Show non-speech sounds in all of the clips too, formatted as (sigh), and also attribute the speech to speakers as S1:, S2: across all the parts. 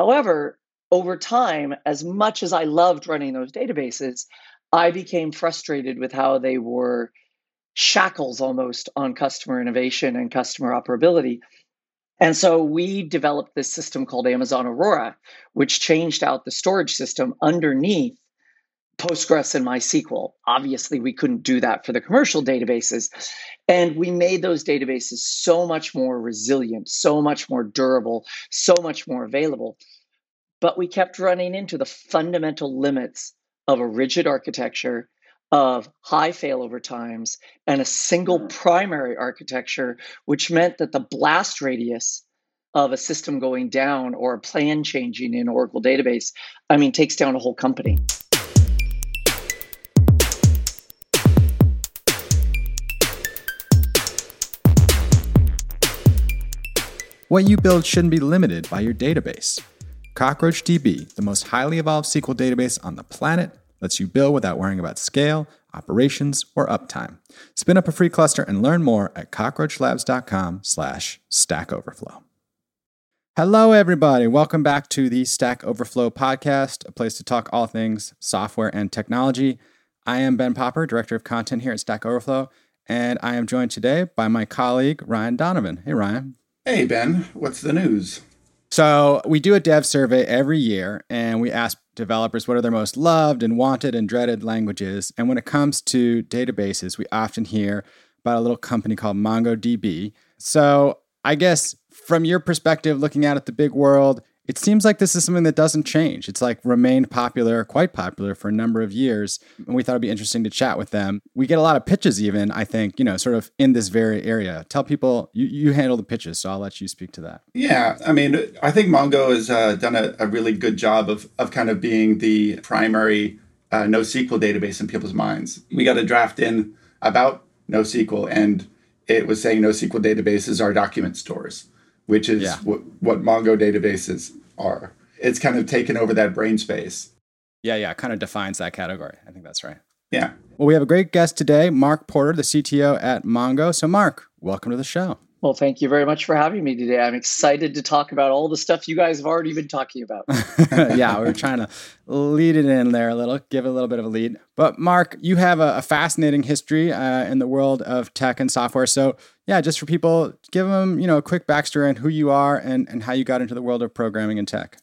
S1: However, over time, as much as I loved running those databases, I became frustrated with how they were shackles almost on customer innovation and customer operability. And so we developed this system called Amazon Aurora, which changed out the storage system underneath Postgres and MySQL. Obviously, we couldn't do that for the commercial databases. And we made those databases so much more resilient, so much more durable, so much more available. But we kept running into the fundamental limits of a rigid architecture, of high failover times, and a single primary architecture, which meant that the blast radius of a system going down or a plan changing in Oracle database, I mean, takes down a whole company.
S2: What you build shouldn't be limited by your database. CockroachDB, the most highly evolved SQL database on the planet, lets you build without worrying about scale, operations, or uptime. Spin up a free cluster and learn more at cockroachlabs.com slash Stack Overflow. Hello, everybody. Welcome back to the Stack Overflow podcast, a place to talk all things software and technology. I am Ben Popper, Director of Content here at Stack Overflow, and I am joined today by my colleague, Ryan Donovan. Hey, Ryan.
S3: Hey, Ben, what's the news?
S2: So, we do a dev survey every year and we ask developers what are their most loved and wanted and dreaded languages. And when it comes to databases, we often hear about a little company called MongoDB. So, I guess from your perspective, looking out at the big world, it seems like this is something that doesn't change. It's like remained popular, quite popular for a number of years. And we thought it'd be interesting to chat with them. We get a lot of pitches, even, I think, you know, sort of in this very area. Tell people you, you handle the pitches, so I'll let you speak to that.
S3: Yeah. I mean, I think Mongo has uh, done a, a, really good job of, of kind of being the primary uh, NoSQL database in people's minds. We got a draft in about NoSQL, and it was saying NoSQL databases are document stores which is yeah. what, what Mongo databases are. It's kind of taken over that brain space.
S2: Yeah, yeah, kind of defines that category. I think that's right.
S3: Yeah.
S2: Well, we have a great guest today, Mark Porter, the CTO at Mongo. So, Mark, welcome to the show.
S1: Well, thank you very much for having me today. I'm excited to talk about all the stuff you guys have already been talking about. (laughs)
S2: yeah, we are trying to lead it in there a little, give it a little bit of a lead. But Mark, you have a, a fascinating history uh, in the world of tech and software. So, yeah, just for people, give them you know a quick backstory on who you are and and how you got into the world of programming and tech.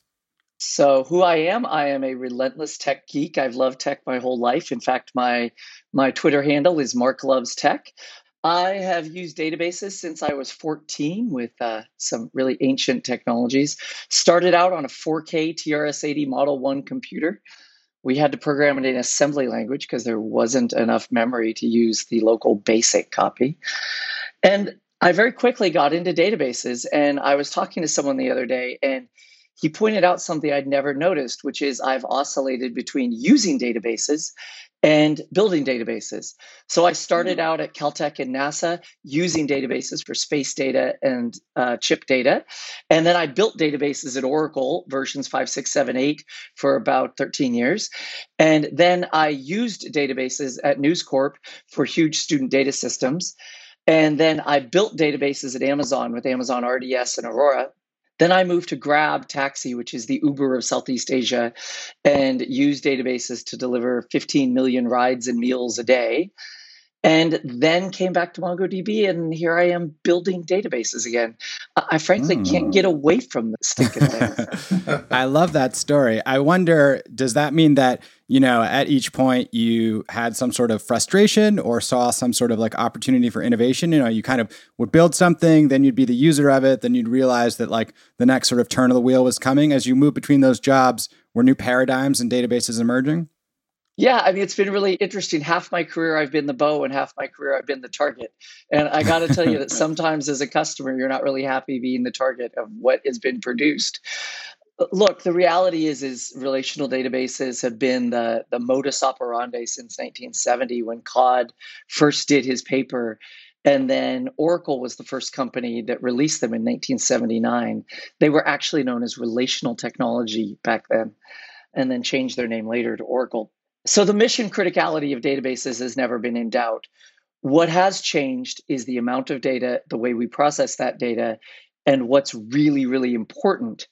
S1: So, who I am, I am a relentless tech geek. I've loved tech my whole life. In fact, my my Twitter handle is Mark Loves Tech. I have used databases since I was 14 with uh, some really ancient technologies. Started out on a 4K TRS-80 Model 1 computer. We had to program it in assembly language because there wasn't enough memory to use the local basic copy. And I very quickly got into databases. And I was talking to someone the other day, and he pointed out something I'd never noticed, which is I've oscillated between using databases and building databases. So I started out at Caltech and NASA using databases for space data and uh, chip data. And then I built databases at Oracle versions 5, 6, 7, 8 for about 13 years. And then I used databases at News Corp for huge student data systems. And then I built databases at Amazon with Amazon RDS and Aurora then I moved to Grab Taxi, which is the Uber of Southeast Asia, and use databases to deliver 15 million rides and meals a day. And then came back to MongoDB, and here I am building databases again. I frankly mm. can't get away from the stinking thing. (laughs)
S2: I love that story. I wonder, does that mean that you know, at each point you had some sort of frustration or saw some sort of like opportunity for innovation. You know, you kind of would build something, then you'd be the user of it, then you'd realize that like the next sort of turn of the wheel was coming. As you move between those jobs, were new paradigms and databases emerging?
S1: Yeah, I mean, it's been really interesting. Half my career I've been the bow, and half my career I've been the target. And I got to tell you that (laughs) sometimes as a customer, you're not really happy being the target of what has been produced look the reality is is relational databases have been the the modus operandi since 1970 when Codd first did his paper and then Oracle was the first company that released them in 1979 they were actually known as relational technology back then and then changed their name later to Oracle so the mission criticality of databases has never been in doubt. What has changed is the amount of data the way we process that data and what's really really important.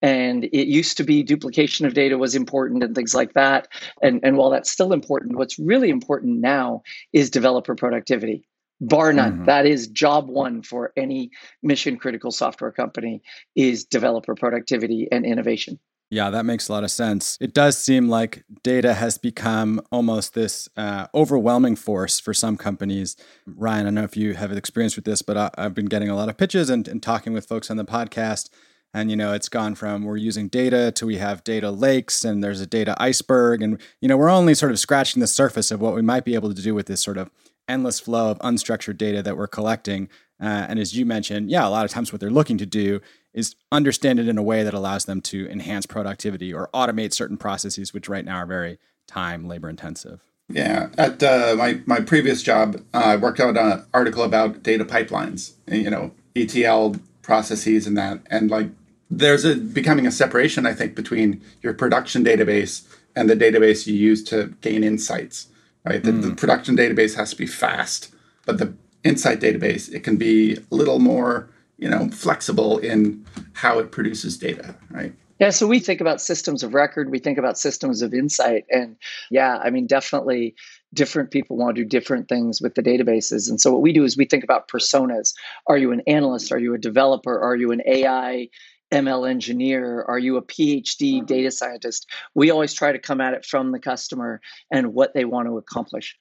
S1: And it used to be duplication of data was important and things like that. And, and while that's still important, what's really important now is developer productivity. Bar none. Mm-hmm. that is job one for any mission critical software company is developer productivity and innovation
S2: yeah, that makes a lot of sense. It does seem like data has become almost this uh, overwhelming force for some companies. Ryan, I don't know if you have experience with this, but I, have been getting a lot of pitches and, and talking with folks on the podcast. And, you know, it's gone from we're using data to we have data lakes and there's a data iceberg. And, you know, we're only sort of scratching the surface of what we might be able to do with this sort of endless flow of unstructured data that we're collecting. Uh, and as you mentioned, yeah, a lot of times what they're looking to do is understand it in a way that allows them to enhance productivity or automate certain processes, which right now are very time labor intensive.
S3: Yeah, at uh, my my previous job, uh, I worked on an article about data pipelines, you know, ETL processes and that, and like there's a becoming a separation, I think, between your production database and the database you use to gain insights. Right, the, mm. the production database has to be fast, but the insight database it can be a little more you know flexible in how it produces data right
S1: yeah so we think about systems of record we think about systems of insight and yeah i mean definitely different people want to do different things with the databases and so what we do is we think about personas are you an analyst are you a developer are you an ai ML engineer? Are you a PhD data scientist? We always try to come at it from the customer and what they want to accomplish.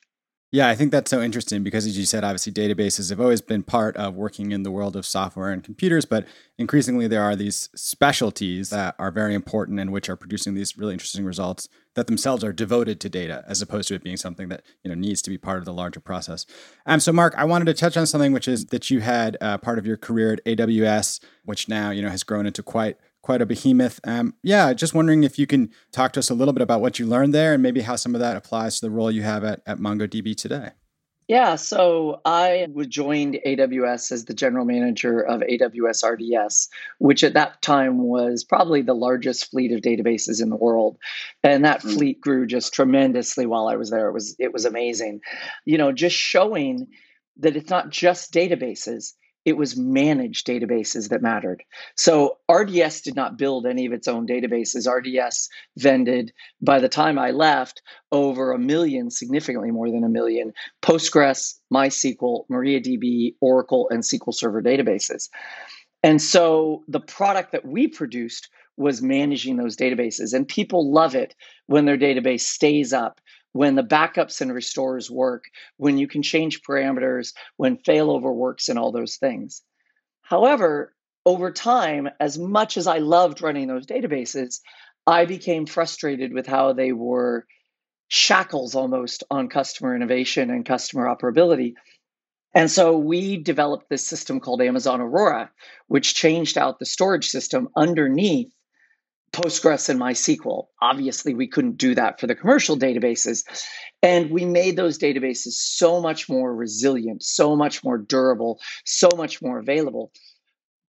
S2: Yeah, I think that's so interesting because, as you said, obviously databases have always been part of working in the world of software and computers, but increasingly there are these specialties that are very important and which are producing these really interesting results that themselves are devoted to data, as opposed to it being something that you know needs to be part of the larger process. Um, so, Mark, I wanted to touch on something which is that you had uh, part of your career at AWS, which now you know has grown into quite quite a behemoth. Um, yeah, just wondering if you can talk to us a little bit about what you learned there and maybe how some of that applies to the role you have at, at MongoDB today.
S1: Yeah, so I joined AWS as the general manager of AWS RDS, which at that time was probably the largest fleet of databases in the world. And that mm. fleet grew just tremendously while I was there. It was it was amazing. You know, just showing that it's not just databases, it was managed databases that mattered. So RDS did not build any of its own databases. RDS vended, by the time I left, over a million, significantly more than a million Postgres, MySQL, MariaDB, Oracle, and SQL Server databases. And so the product that we produced was managing those databases. And people love it when their database stays up when the backups and restores work, when you can change parameters, when failover works, and all those things. However, over time, as much as I loved running those databases, I became frustrated with how they were shackles almost on customer innovation and customer operability. And so we developed this system called Amazon Aurora, which changed out the storage system underneath Postgres and MySQL. Obviously, we couldn't do that for the commercial databases. And we made those databases so much more resilient, so much more durable, so much more available.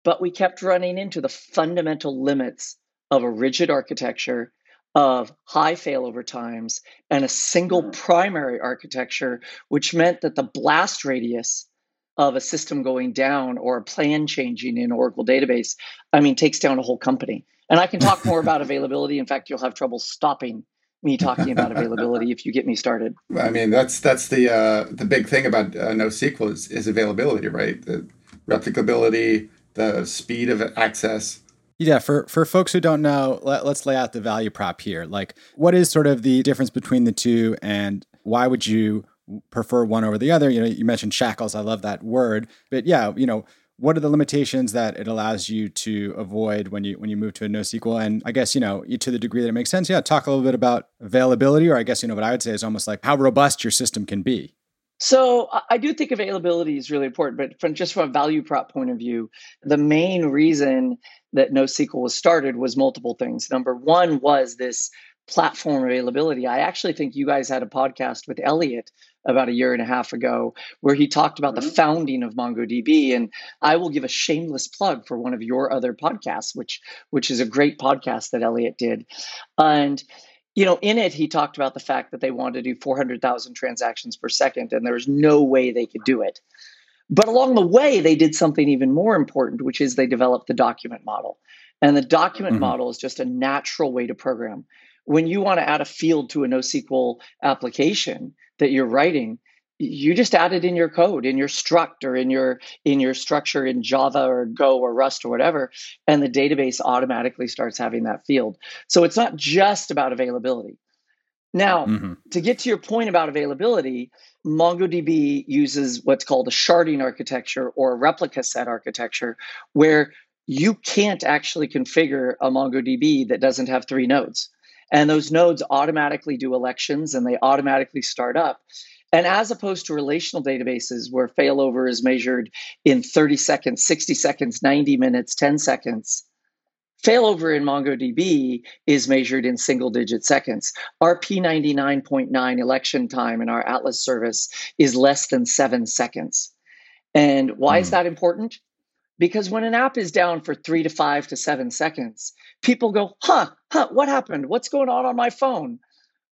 S1: But we kept running into the fundamental limits of a rigid architecture, of high failover times, and a single mm. primary architecture, which meant that the blast radius of a system going down or a plan changing in Oracle database, I mean, takes down a whole company. And I can talk more about availability. In fact, you'll have trouble stopping me talking about availability if you get me started.
S3: I mean, that's that's the uh, the big thing about uh, NoSQL is, is availability, right? The replicability, the speed of access.
S2: Yeah, for for folks who don't know, let, let's lay out the value prop here. Like, what is sort of the difference between the two, and why would you prefer one over the other? You know, you mentioned shackles. I love that word, but yeah, you know, what are the limitations that it allows you to avoid when you when you move to a NoSQL? And I guess you know to the degree that it makes sense, yeah. Talk a little bit about availability, or I guess you know what I would say is almost like how robust your system can be.
S1: So I do think availability is really important, but from just from a value prop point of view, the main reason that NoSQL was started was multiple things. Number one was this platform availability. I actually think you guys had a podcast with Elliot about a year and a half ago where he talked about mm-hmm. the founding of MongoDB and I will give a shameless plug for one of your other podcasts which which is a great podcast that Elliot did. And you know, in it he talked about the fact that they wanted to do 400,000 transactions per second and there was no way they could do it. But along the way they did something even more important which is they developed the document model. And the document mm-hmm. model is just a natural way to program. When you want to add a field to a NoSQL application that you're writing, you just add it in your code in your struct or in your in your structure in java or go or rust or whatever and the database automatically starts having that field. So it's not just about availability. Now mm-hmm. to get to your point about availability mongodb uses what's called a sharding architecture or a replica set architecture where you can't actually configure a mongodb that doesn't have three nodes and those nodes automatically do elections and they automatically start up and as opposed to relational databases where failover is measured in 30 seconds, 60 seconds, 90 minutes, 10 seconds, failover in MongoDB is measured in single digit seconds. Our P99.9 election time in our Atlas service is less than seven seconds. And why mm. is hmm. that important? Because when an app is down for three to five to seven seconds, people go, huh, huh, what happened? What's going on on my phone?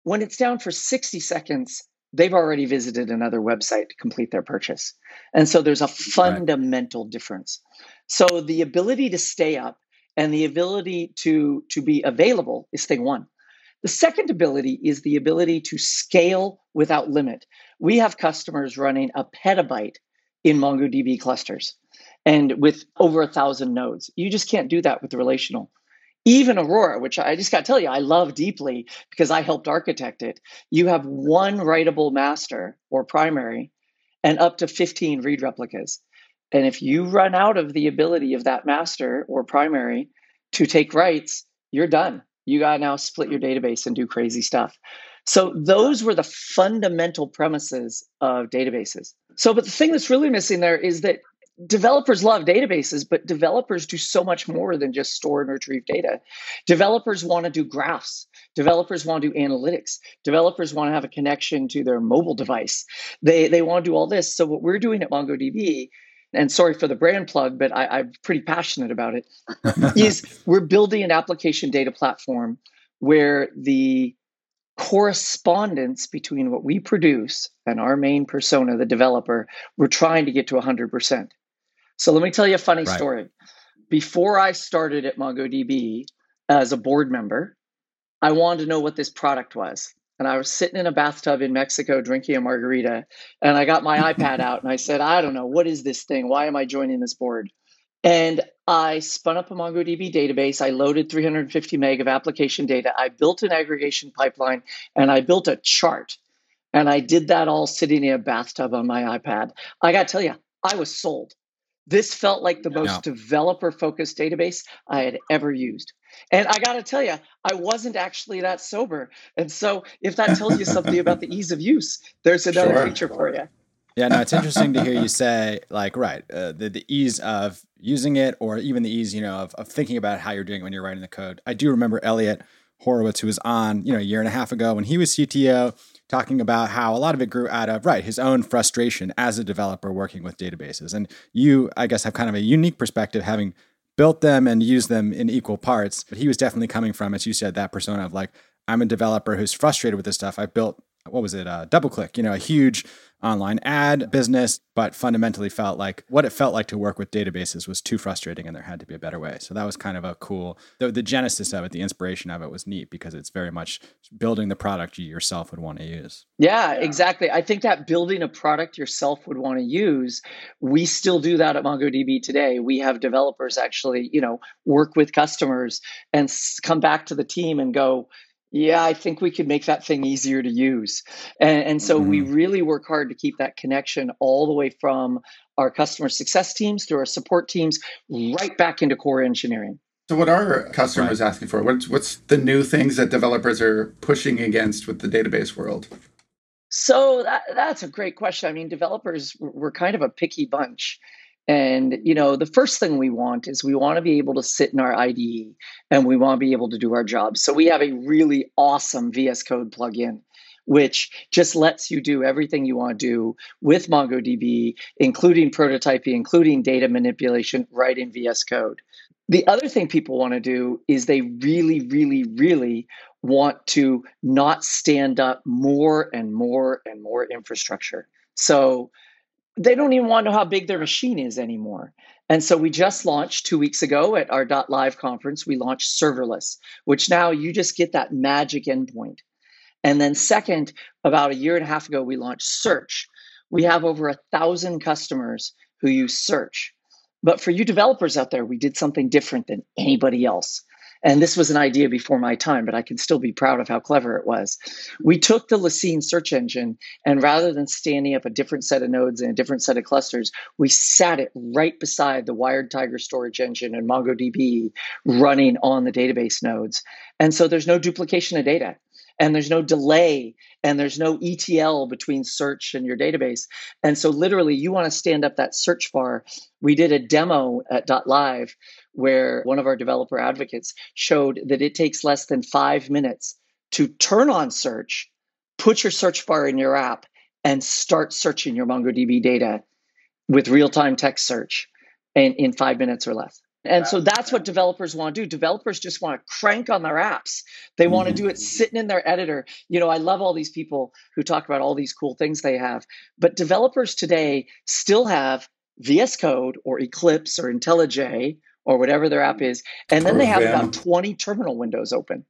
S1: When it's down for 60 seconds, they've already visited another website to complete their purchase. And so there's a fundamental right. difference. So the ability to stay up and the ability to, to be available is thing one. The second ability is the ability to scale without limit. We have customers running a petabyte in MongoDB clusters and with over a thousand nodes. You just can't do that with relational even Aurora, which I just got to tell you, I love deeply because I helped architect it. You have one writable master or primary and up to 15 read replicas. And if you run out of the ability of that master or primary to take writes, you're done. You got to now split your database and do crazy stuff. So those were the fundamental premises of databases. So, but the thing that's really missing there is that developers love databases, but developers do so much more than just store and retrieve data. Developers want to do graphs. Developers want to do analytics. Developers want to have a connection to their mobile device. They, they want to do all this. So, what we're doing at MongoDB, and sorry for the brand plug, but I, I'm pretty passionate about it, (laughs) is we're building an application data platform where the correspondence between what we produce and our main persona, the developer, we're trying to get to 100%. So let me tell you a funny right. story. Before I started at MongoDB as a board member, I wanted to know what this product was. And I was sitting in a bathtub in Mexico drinking a margarita. And I got my (laughs) iPad out and I said, I don't know, what is this thing? Why am I joining this board? And I spun up a MongoDB database. I loaded 350 meg of application data. I built an aggregation pipeline and I built a chart. And I did that all sitting in a bathtub on my iPad. I got to tell you, I was sold. This felt like the most yeah. developer focused database I had ever used. And I got to tell you, I wasn't actually that sober. And so, if that tells you something about the ease of use, there's another sure. feature for you.
S2: Yeah, no, it's interesting to hear you say, like, right, uh, the, the ease of using it, or even the ease, you know, of, of thinking about how you're doing it when you're writing the code. I do remember Elliot Horowitz, who was on, you know, a year and a half ago when he was CTO, talking about how a lot of it grew out of right his own frustration as a developer working with databases. And you i guess have kind of a unique perspective having built them and used them in equal parts. But he was definitely coming from as you said that persona of like i'm a developer who's frustrated with this stuff. I built what was it uh, DoubleClick you know a huge online ad business, but fundamentally felt like what it felt like to work with databases was too frustrating and there had to be a better way. So that was kind of a cool, the, the genesis of it, the inspiration of it was neat because it's very much building the product you yourself would want to use.
S1: Yeah, exactly. I think that building a product yourself would want to use, we still do that at MongoDB today. We have developers actually, you know, work with customers and come back to the team and go, yeah, I think we could make that thing easier to use. And, and so mm-hmm. we really work hard to keep that connection all the way from our customer success teams to our support teams right back into core engineering.
S3: So, what are customers right. asking for? What's what's the new things that developers are pushing against with the database world?
S1: So that, that's a great question. I mean, developers we're kind of a picky bunch, and you know, the first thing we want is we want to be able to sit in our IDE and we want to be able to do our job. So we have a really awesome VS Code plugin which just lets you do everything you want to do with MongoDB, including prototyping, including data manipulation right in VS Code. The other thing people want to do is they really, really, really want to not stand up more and more and more infrastructure. So they don't even want to know how big their machine is anymore. And so we just launched two weeks ago at our .live conference, we launched serverless, which now you just get that magic endpoint. And then second, about a year and a half ago, we launched search. We have over a thousand customers who use search. But for you developers out there, we did something different than anybody else. And this was an idea before my time, but I can still be proud of how clever it was. We took the Lucene search engine, and rather than standing up a different set of nodes and a different set of clusters, we sat it right beside the WiredTiger storage engine and MongoDB running on the database nodes. And so there's no duplication of data and there's no delay and there's no ETL between search and your database. And so literally you want to stand up that search bar. We did a demo at Dot .live where one of our developer advocates showed that it takes less than 5 minutes to turn on search, put your search bar in your app and start searching your MongoDB data with real-time text search in, in 5 minutes or less. And so that's what developers want to do. Developers just want to crank on their apps. They want to mm-hmm. do it sitting in their editor. You know, I love all these people who talk about all these cool things they have. But developers today still have VS Code or Eclipse or IntelliJ or whatever their app is. And then they have about 20 terminal windows open.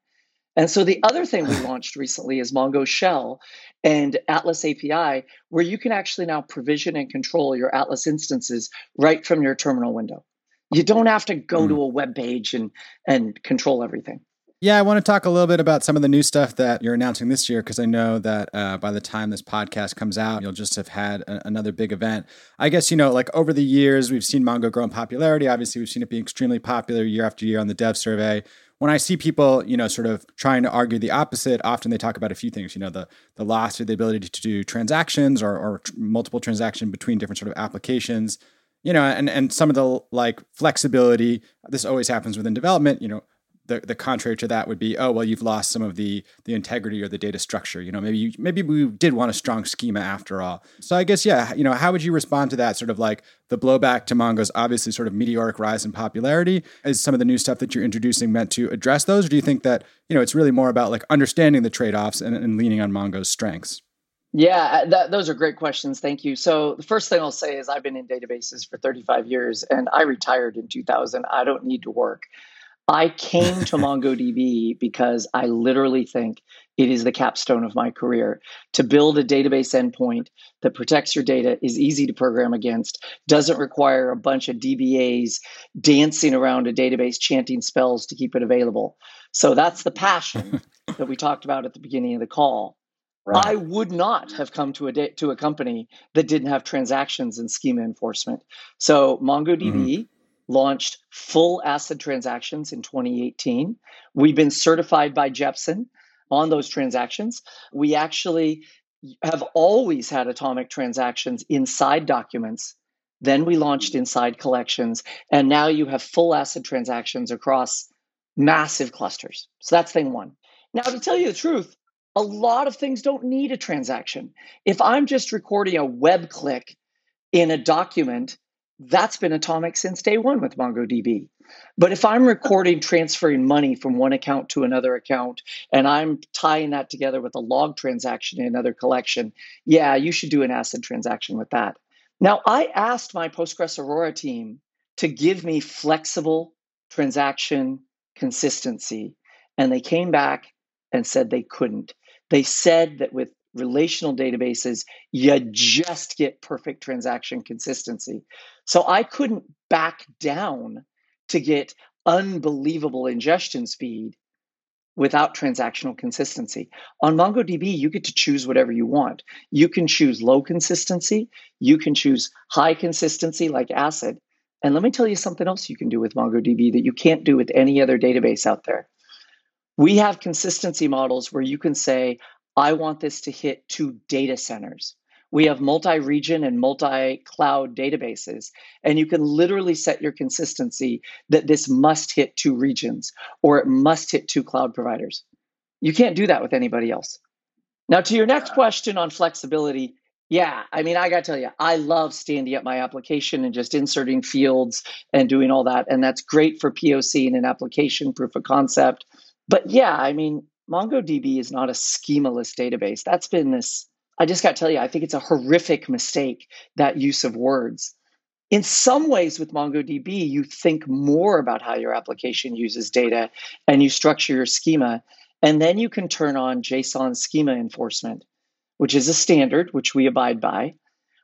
S1: And so the other thing we (sighs) launched recently is Mongo Shell and Atlas API, where you can actually now provision and control your Atlas instances right from your terminal window. You don't have to go mm. to a web page and and control everything.
S2: Yeah, I want to talk a little bit about some of the new stuff that you're announcing this year because I know that uh, by the time this podcast comes out, you'll just have had a- another big event. I guess, you know, like over the years, we've seen Mongo grow in popularity. Obviously, we've seen it be extremely popular year after year on the dev survey. When I see people, you know, sort of trying to argue the opposite, often they talk about a few things, you know, the, the loss of the ability to do transactions or, or tr- multiple transaction between different sort of applications you know, and and some of the like flexibility. This always happens within development. You know, the the contrary to that would be, oh well, you've lost some of the the integrity or the data structure. You know, maybe you, maybe we did want a strong schema after all. So I guess yeah, you know, how would you respond to that? Sort of like the blowback to Mongo's obviously sort of meteoric rise in popularity. Is some of the new stuff that you're introducing meant to address those, or do you think that you know it's really more about like understanding the trade offs and, and leaning on Mongo's strengths?
S1: Yeah, uh, that, those are great questions. Thank you. So, the first thing I'll say is I've been in databases for 35 years and I retired in 2000. I don't need to work. I came to (laughs) MongoDB because I literally think it is the capstone of my career. To build a database endpoint that protects your data is easy to program against, doesn't require a bunch of DBAs dancing around a database chanting spells to keep it available. So, that's the passion (laughs) that we talked about at the beginning of the call. Right. I would not have come to a da- to a company that didn't have transactions and schema enforcement. So MongoDB mm-hmm. launched full ACID transactions in 2018. We've been certified by Jepsen on those transactions. We actually have always had atomic transactions inside documents. Then we launched inside collections, and now you have full ACID transactions across massive clusters. So that's thing one. Now, to tell you the truth, a lot of things don't need a transaction. If I'm just recording a web click in a document, that's been atomic since day one with MongoDB. But if I'm recording transferring money from one account to another account and I'm tying that together with a log transaction in another collection, yeah, you should do an ACID transaction with that. Now, I asked my Postgres Aurora team to give me flexible transaction consistency, and they came back and said they couldn't. They said that with relational databases, you just get perfect transaction consistency. So I couldn't back down to get unbelievable ingestion speed without transactional consistency. On MongoDB, you get to choose whatever you want. You can choose low consistency, you can choose high consistency like ACID. And let me tell you something else you can do with MongoDB that you can't do with any other database out there. We have consistency models where you can say, I want this to hit two data centers. We have multi region and multi cloud databases, and you can literally set your consistency that this must hit two regions or it must hit two cloud providers. You can't do that with anybody else. Now, to your next question on flexibility, yeah, I mean, I got to tell you, I love standing up my application and just inserting fields and doing all that. And that's great for POC and an application proof of concept. But yeah, I mean, MongoDB is not a schemaless database. That's been this, I just got to tell you, I think it's a horrific mistake, that use of words. In some ways, with MongoDB, you think more about how your application uses data and you structure your schema. And then you can turn on JSON schema enforcement, which is a standard which we abide by,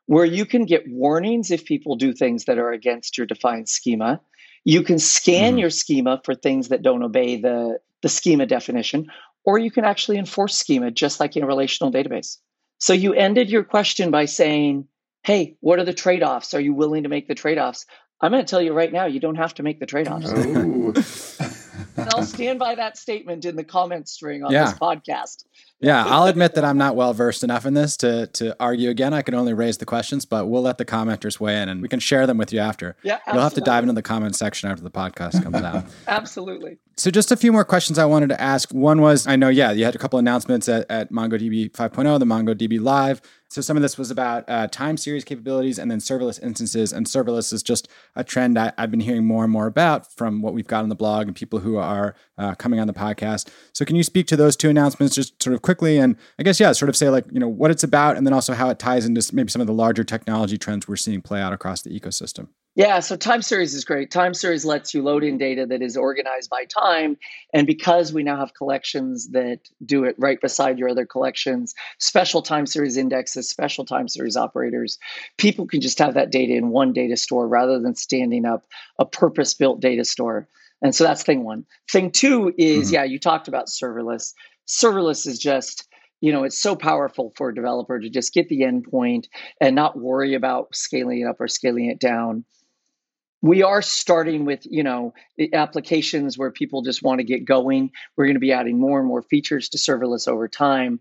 S1: where you can get warnings if people do things that are against your defined schema. You can scan mm-hmm. your schema for things that don't obey the, the schema definition, or you can actually enforce schema just like in a relational database. So you ended your question by saying, hey, what are the trade offs? Are you willing to make the trade offs? I'm going to tell you right now, you don't have to make the trade offs. and (laughs) I'll stand by that statement in the comment string on yeah. this podcast.
S2: Yeah, I'll admit that I'm not well versed enough in this to to argue again. I can only raise the questions, but we'll let the commenters weigh in and we can share them with you after.
S1: Yeah,
S2: absolutely. You'll have to dive into the comment section after the podcast comes out. (laughs)
S1: absolutely.
S2: So just a few more questions I wanted to ask. One was I know, yeah, you had a couple announcements at, at MongoDB 5.0, the MongoDB Live. So some of this was about uh, time series capabilities and then serverless instances. And serverless is just a trend I, have been hearing more and more about from what we've got on the blog and people who are uh, coming on the podcast. So can you speak to those two announcements just sort of quickly? And I guess, yeah, sort of say like, you know, what it's about and then also how it ties into maybe some of the larger technology trends we're seeing play out across the ecosystem.
S1: Yeah, so time series is great. Time series lets you load in data that is organized by time. And because we now have collections that do it right beside your other collections, special time series indexes, special time series operators, people can just have that data in one data store rather than standing up a purpose built data store. And so that's thing one. Thing two is, mm-hmm. yeah, you talked about serverless. Serverless is just, you know, it's so powerful for a developer to just get the endpoint and not worry about scaling it up or scaling it down we are starting with you know applications where people just want to get going we're going to be adding more and more features to serverless over time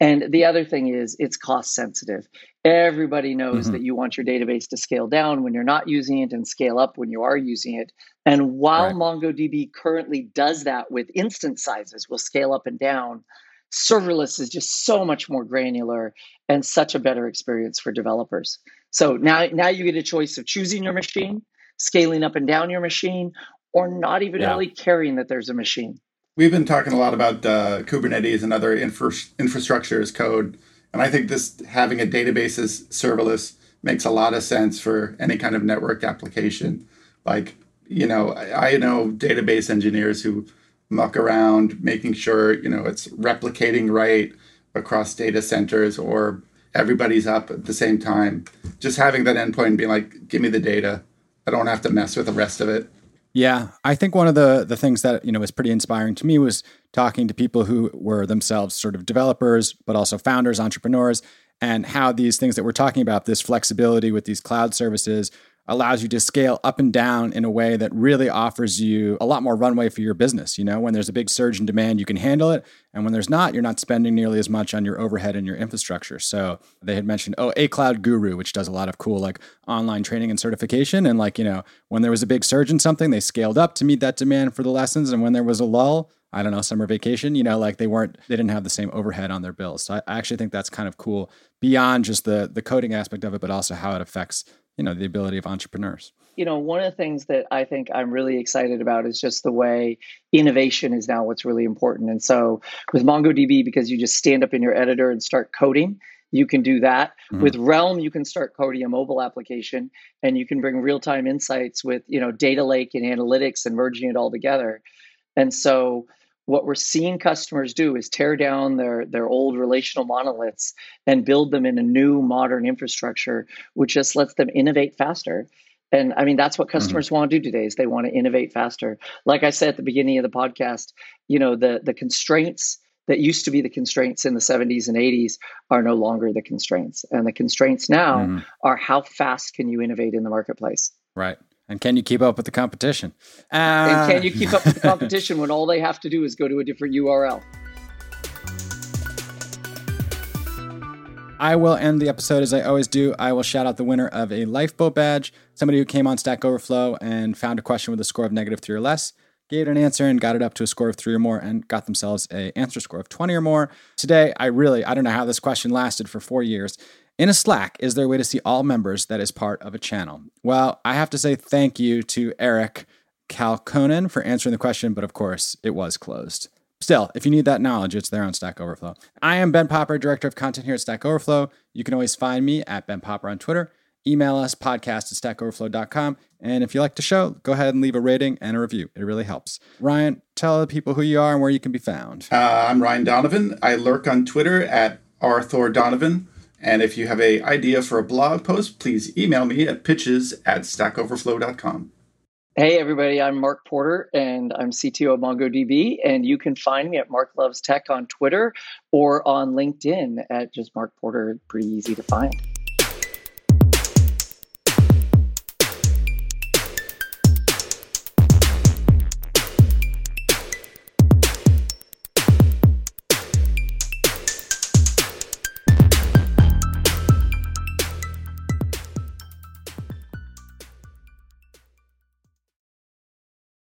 S1: and the other thing is it's cost sensitive everybody knows mm-hmm. that you want your database to scale down when you're not using it and scale up when you are using it and while right. mongodb currently does that with instance sizes will scale up and down serverless is just so much more granular and such a better experience for developers so now now you get a choice of choosing your machine scaling up and down your machine, or not even yeah. really caring that there's a machine.
S3: We've been talking a lot about uh, Kubernetes and other infra- infrastructure as code. And I think this having a database as serverless makes a lot of sense for any kind of network application. Like, you know, I, I know database engineers who muck around making sure, you know, it's replicating right across data centers or everybody's up at the same time. Just having that endpoint and being like, give me the data I don't have to mess with the rest of it.
S2: Yeah, I think one of the the things that you know was pretty inspiring to me was talking to people who were themselves sort of developers, but also founders, entrepreneurs, and how these things that we're talking about, this flexibility with these cloud services, allows you to scale up and down in a way that really offers you a lot more runway for your business. You know, when there's a big surge in demand, you can handle it. And when there's not, you're not spending nearly as much on your overhead and your infrastructure. So they had mentioned, oh, a cloud guru, which does a lot of cool like online training and certification. And like, you know, when there was a big surge in something, they scaled up to meet that demand for the lessons. And when there was a lull, I don't know, summer vacation, you know, like they weren't, they didn't have the same overhead on their bills. So I, I actually think that's kind of cool beyond just the the coding aspect of it, but also how it affects you know the ability of entrepreneurs.
S1: You know one of the things that i think i'm really excited about is just the way innovation is now what's really important. And so with mongodb because you just stand up in your editor and start coding you can do that. Mm-hmm. with realm you can start coding a mobile application and you can bring real-time insights with you know data lake and analytics and merging it all together. And so what we're seeing customers do is tear down their their old relational monoliths and build them in a new modern infrastructure which just lets them innovate faster and i mean that's what mm-hmm. customers mm-hmm. want to do today is they want to innovate faster like i said at the beginning of the podcast you know the the constraints that used to be the constraints in the 70s and 80s are no longer the constraints and the constraints now mm-hmm. are how fast can you innovate in the marketplace
S2: right and can you keep up with the competition?
S1: Uh, and can you keep up with the (laughs) competition when all they have to do is go to a different URL?
S2: I will end the episode as I always do. I will shout out the winner of a Lifeboat badge, somebody who came on Stack Overflow and found a question with a score of negative three or less, gave it an answer and got it up to a score of three or more and got themselves a answer score of 20 or more. Today, I really, I don't know how this question lasted for four years. In a Slack, is there a way to see all members that is part of a channel? Well, I have to say thank you to Erik Kalkoken for answering the question, but of course, it was closed. Still, if you need that knowledge, it's there on Stack Overflow. I am Ben Popper, Director of Content here at Stack Overflow. You can always find me at Ben Popper on Twitter. email us podcast at stackoverflow.com. And if you like the show, go ahead and leave a rating and a review. It really helps. Ryan, tell the people who you are and where you can be found.
S3: Uh, I'm Ryan Donovan. I lurk on Twitter at rthordonovan. And if you have a idea for a blog post, please email me at pitches at stackoverflow.com.
S1: Hey, everybody, I'm Mark Porter and I'm CTO of MongoDB. And you can find me at Mark Loves Tech on Twitter or on LinkedIn at just Mark Porter. Pretty easy to find.